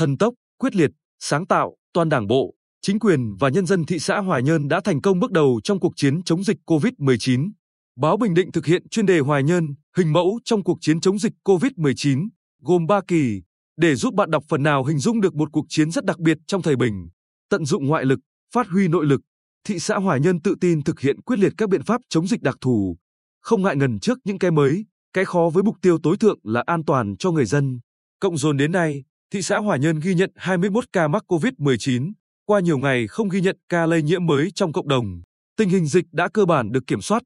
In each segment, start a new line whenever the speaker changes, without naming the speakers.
thần tốc, quyết liệt, sáng tạo, toàn Đảng bộ, chính quyền và nhân dân thị xã Hoài Nhơn đã thành công bước đầu trong cuộc chiến chống dịch COVID-19. Báo Bình Định thực hiện chuyên đề Hoài Nhơn, hình mẫu trong cuộc chiến chống dịch COVID-19, gồm 3 kỳ, để giúp bạn đọc phần nào hình dung được một cuộc chiến rất đặc biệt trong thời bình. Tận dụng ngoại lực, phát huy nội lực, thị xã Hoài Nhơn tự tin thực hiện quyết liệt các biện pháp chống dịch đặc thù, không ngại ngần trước những cái mới, cái khó với mục tiêu tối thượng là an toàn cho người dân. Cộng dồn đến nay, thị xã Hòa Nhơn ghi nhận 21 ca mắc COVID-19, qua nhiều ngày không ghi nhận ca lây nhiễm mới trong cộng đồng. Tình hình dịch đã cơ bản được kiểm soát.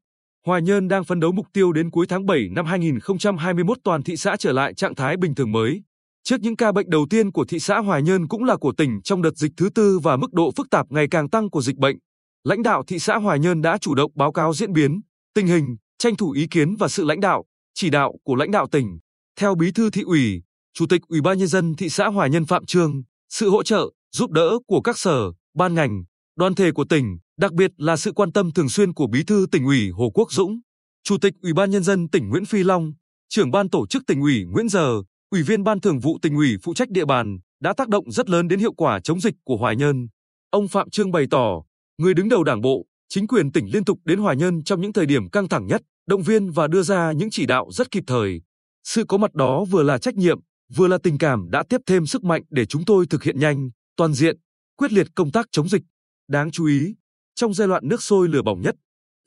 Hòa Nhơn đang phấn đấu mục tiêu đến cuối tháng 7 năm 2021 toàn thị xã trở lại trạng thái bình thường mới. Trước những ca bệnh đầu tiên của thị xã Hòa Nhơn cũng là của tỉnh trong đợt dịch thứ tư và mức độ phức tạp ngày càng tăng của dịch bệnh, lãnh đạo thị xã Hòa Nhơn đã chủ động báo cáo diễn biến, tình hình, tranh thủ ý kiến và sự lãnh đạo, chỉ đạo của lãnh đạo tỉnh. Theo Bí thư thị ủy, Chủ tịch Ủy ban nhân dân thị xã Hòa Nhân Phạm Trương, sự hỗ trợ, giúp đỡ của các sở, ban ngành, đoàn thể của tỉnh, đặc biệt là sự quan tâm thường xuyên của Bí thư tỉnh ủy Hồ Quốc Dũng, Chủ tịch Ủy ban nhân dân tỉnh Nguyễn Phi Long, trưởng ban tổ chức tỉnh ủy Nguyễn Giờ, Ủy viên ban thường vụ tỉnh ủy phụ trách địa bàn đã tác động rất lớn đến hiệu quả chống dịch của Hoài Nhân. Ông Phạm Trương bày tỏ, người đứng đầu Đảng bộ, chính quyền tỉnh liên tục đến Hoài Nhân trong những thời điểm căng thẳng nhất, động viên và đưa ra những chỉ đạo rất kịp thời. Sự có mặt đó vừa là trách nhiệm, vừa là tình cảm đã tiếp thêm sức mạnh để chúng tôi thực hiện nhanh, toàn diện, quyết liệt công tác chống dịch. Đáng chú ý, trong giai đoạn nước sôi lửa bỏng nhất,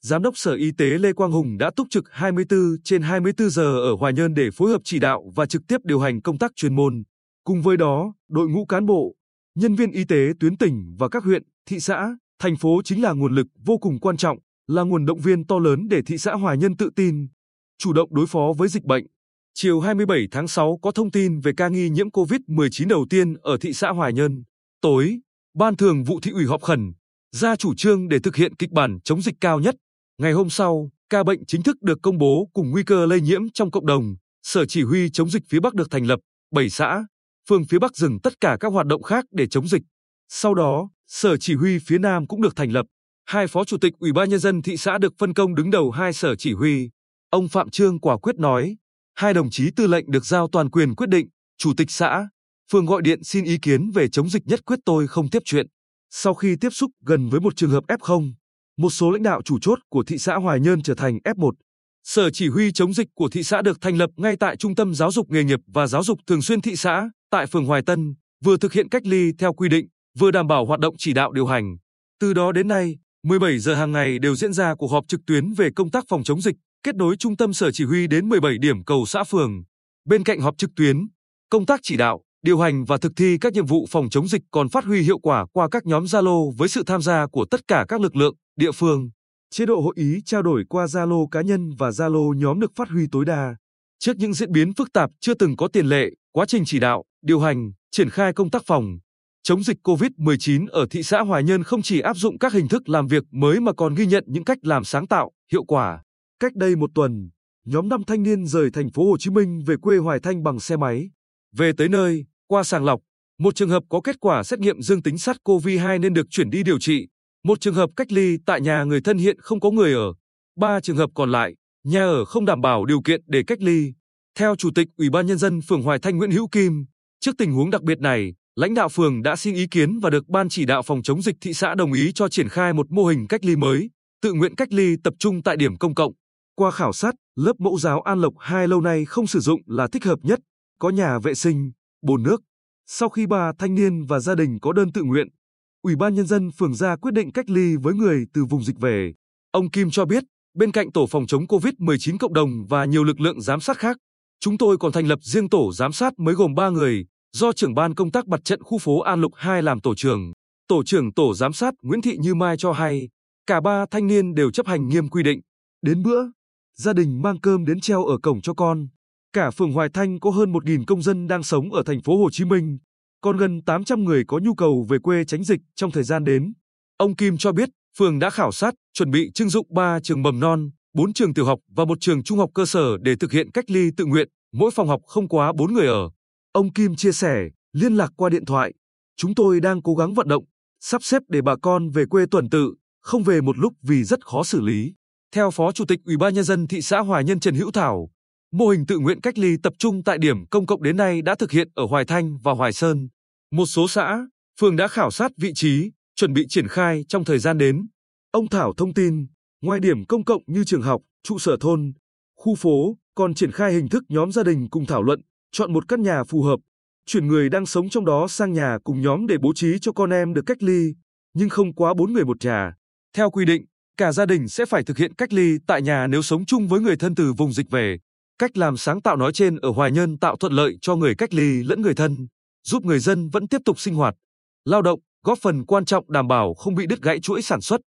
Giám đốc Sở Y tế Lê Quang Hùng đã túc trực 24 trên 24 giờ ở hòa Nhơn để phối hợp chỉ đạo và trực tiếp điều hành công tác chuyên môn. Cùng với đó, đội ngũ cán bộ, nhân viên y tế tuyến tỉnh và các huyện, thị xã, thành phố chính là nguồn lực vô cùng quan trọng, là nguồn động viên to lớn để thị xã Hòa Nhân tự tin, chủ động đối phó với dịch bệnh. Chiều 27 tháng 6 có thông tin về ca nghi nhiễm COVID-19 đầu tiên ở thị xã Hòa Nhân. Tối, Ban thường vụ thị ủy họp khẩn, ra chủ trương để thực hiện kịch bản chống dịch cao nhất. Ngày hôm sau, ca bệnh chính thức được công bố cùng nguy cơ lây nhiễm trong cộng đồng. Sở chỉ huy chống dịch phía Bắc được thành lập, 7 xã, phường phía Bắc dừng tất cả các hoạt động khác để chống dịch. Sau đó, Sở chỉ huy phía Nam cũng được thành lập. Hai phó chủ tịch Ủy ban nhân dân thị xã được phân công đứng đầu hai sở chỉ huy. Ông Phạm Trương quả quyết nói, hai đồng chí tư lệnh được giao toàn quyền quyết định, chủ tịch xã, phường gọi điện xin ý kiến về chống dịch nhất quyết tôi không tiếp chuyện. Sau khi tiếp xúc gần với một trường hợp F0, một số lãnh đạo chủ chốt của thị xã Hoài Nhơn trở thành F1. Sở chỉ huy chống dịch của thị xã được thành lập ngay tại Trung tâm Giáo dục nghề nghiệp và Giáo dục thường xuyên thị xã, tại phường Hoài Tân, vừa thực hiện cách ly theo quy định, vừa đảm bảo hoạt động chỉ đạo điều hành. Từ đó đến nay, 17 giờ hàng ngày đều diễn ra cuộc họp trực tuyến về công tác phòng chống dịch, kết nối trung tâm sở chỉ huy đến 17 điểm cầu xã phường. Bên cạnh họp trực tuyến, công tác chỉ đạo, điều hành và thực thi các nhiệm vụ phòng chống dịch còn phát huy hiệu quả qua các nhóm Zalo với sự tham gia của tất cả các lực lượng, địa phương. Chế độ hội ý trao đổi qua Zalo cá nhân và Zalo nhóm được phát huy tối đa. Trước những diễn biến phức tạp chưa từng có tiền lệ, quá trình chỉ đạo, điều hành, triển khai công tác phòng chống dịch COVID-19 ở thị xã Hoài Nhơn không chỉ áp dụng các hình thức làm việc mới mà còn ghi nhận những cách làm sáng tạo, hiệu quả. Cách đây một tuần, nhóm 5 thanh niên rời thành phố Hồ Chí Minh về quê Hoài Thanh bằng xe máy. Về tới nơi, qua sàng lọc, một trường hợp có kết quả xét nghiệm dương tính SARS-CoV-2 nên được chuyển đi điều trị. Một trường hợp cách ly tại nhà người thân hiện không có người ở. Ba trường hợp còn lại, nhà ở không đảm bảo điều kiện để cách ly. Theo Chủ tịch Ủy ban Nhân dân phường Hoài Thanh Nguyễn Hữu Kim, trước tình huống đặc biệt này, lãnh đạo phường đã xin ý kiến và được Ban chỉ đạo phòng chống dịch thị xã đồng ý cho triển khai một mô hình cách ly mới, tự nguyện cách ly tập trung tại điểm công cộng. Qua khảo sát, lớp mẫu giáo An Lộc 2 lâu nay không sử dụng là thích hợp nhất, có nhà vệ sinh, bồn nước. Sau khi ba thanh niên và gia đình có đơn tự nguyện, Ủy ban Nhân dân phường ra quyết định cách ly với người từ vùng dịch về. Ông Kim cho biết, bên cạnh tổ phòng chống COVID-19 cộng đồng và nhiều lực lượng giám sát khác, chúng tôi còn thành lập riêng tổ giám sát mới gồm 3 người, do trưởng ban công tác mặt trận khu phố An Lục 2 làm tổ trưởng. Tổ trưởng tổ giám sát Nguyễn Thị Như Mai cho hay, cả ba thanh niên đều chấp hành nghiêm quy định. Đến bữa, gia đình mang cơm đến treo ở cổng cho con. Cả phường Hoài Thanh có hơn 1.000 công dân đang sống ở thành phố Hồ Chí Minh, còn gần 800 người có nhu cầu về quê tránh dịch trong thời gian đến. Ông Kim cho biết, phường đã khảo sát, chuẩn bị trưng dụng 3 trường mầm non, 4 trường tiểu học và một trường trung học cơ sở để thực hiện cách ly tự nguyện, mỗi phòng học không quá 4 người ở. Ông Kim chia sẻ, liên lạc qua điện thoại. Chúng tôi đang cố gắng vận động, sắp xếp để bà con về quê tuần tự, không về một lúc vì rất khó xử lý. Theo Phó Chủ tịch Ủy ban Nhân dân thị xã Hoài Nhân Trần Hữu Thảo, mô hình tự nguyện cách ly tập trung tại điểm công cộng đến nay đã thực hiện ở Hoài Thanh và Hoài Sơn. Một số xã, phường đã khảo sát vị trí, chuẩn bị triển khai trong thời gian đến. Ông Thảo thông tin, ngoài điểm công cộng như trường học, trụ sở thôn, khu phố, còn triển khai hình thức nhóm gia đình cùng thảo luận, chọn một căn nhà phù hợp, chuyển người đang sống trong đó sang nhà cùng nhóm để bố trí cho con em được cách ly, nhưng không quá 4 người một nhà. Theo quy định, cả gia đình sẽ phải thực hiện cách ly tại nhà nếu sống chung với người thân từ vùng dịch về. Cách làm sáng tạo nói trên ở Hoài Nhơn tạo thuận lợi cho người cách ly lẫn người thân, giúp người dân vẫn tiếp tục sinh hoạt, lao động, góp phần quan trọng đảm bảo không bị đứt gãy chuỗi sản xuất.